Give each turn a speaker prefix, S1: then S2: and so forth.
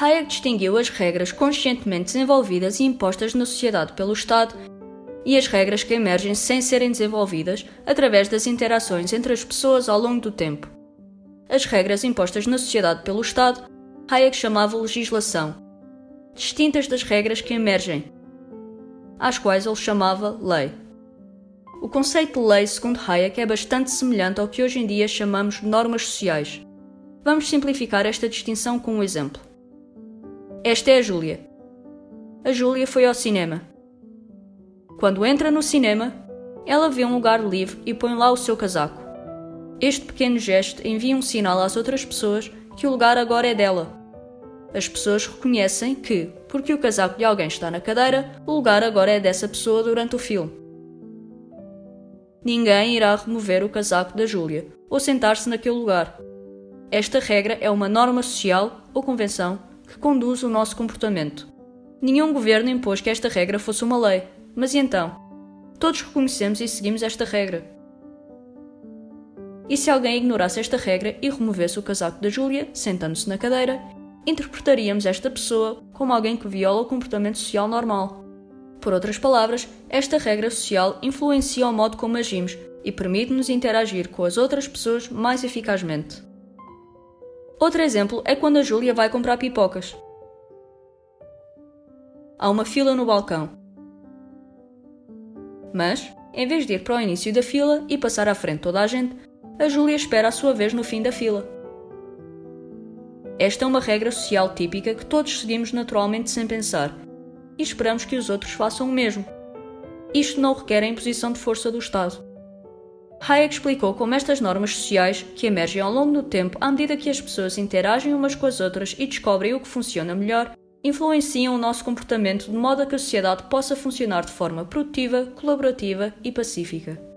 S1: Hayek distinguiu as regras conscientemente desenvolvidas e impostas na sociedade pelo Estado e as regras que emergem sem serem desenvolvidas através das interações entre as pessoas ao longo do tempo. As regras impostas na sociedade pelo Estado, Hayek chamava legislação, distintas das regras que emergem, às quais ele chamava lei. O conceito de lei, segundo Hayek, é bastante semelhante ao que hoje em dia chamamos normas sociais. Vamos simplificar esta distinção com um exemplo. Esta é a Júlia. A Júlia foi ao cinema. Quando entra no cinema, ela vê um lugar livre e põe lá o seu casaco. Este pequeno gesto envia um sinal às outras pessoas que o lugar agora é dela. As pessoas reconhecem que, porque o casaco de alguém está na cadeira, o lugar agora é dessa pessoa durante o filme. Ninguém irá remover o casaco da Júlia ou sentar-se naquele lugar. Esta regra é uma norma social ou convenção que conduz o nosso comportamento. Nenhum governo impôs que esta regra fosse uma lei, mas e então? Todos reconhecemos e seguimos esta regra. E se alguém ignorasse esta regra e removesse o casaco da Júlia, sentando-se na cadeira, interpretaríamos esta pessoa como alguém que viola o comportamento social normal. Por outras palavras, esta regra social influencia o modo como agimos e permite-nos interagir com as outras pessoas mais eficazmente. Outro exemplo é quando a Júlia vai comprar pipocas. Há uma fila no balcão. Mas, em vez de ir para o início da fila e passar à frente toda a gente, a Júlia espera a sua vez no fim da fila. Esta é uma regra social típica que todos seguimos naturalmente sem pensar e esperamos que os outros façam o mesmo. Isto não requer a imposição de força do Estado. Hayek explicou como estas normas sociais, que emergem ao longo do tempo à medida que as pessoas interagem umas com as outras e descobrem o que funciona melhor, influenciam o nosso comportamento de modo a que a sociedade possa funcionar de forma produtiva, colaborativa e pacífica.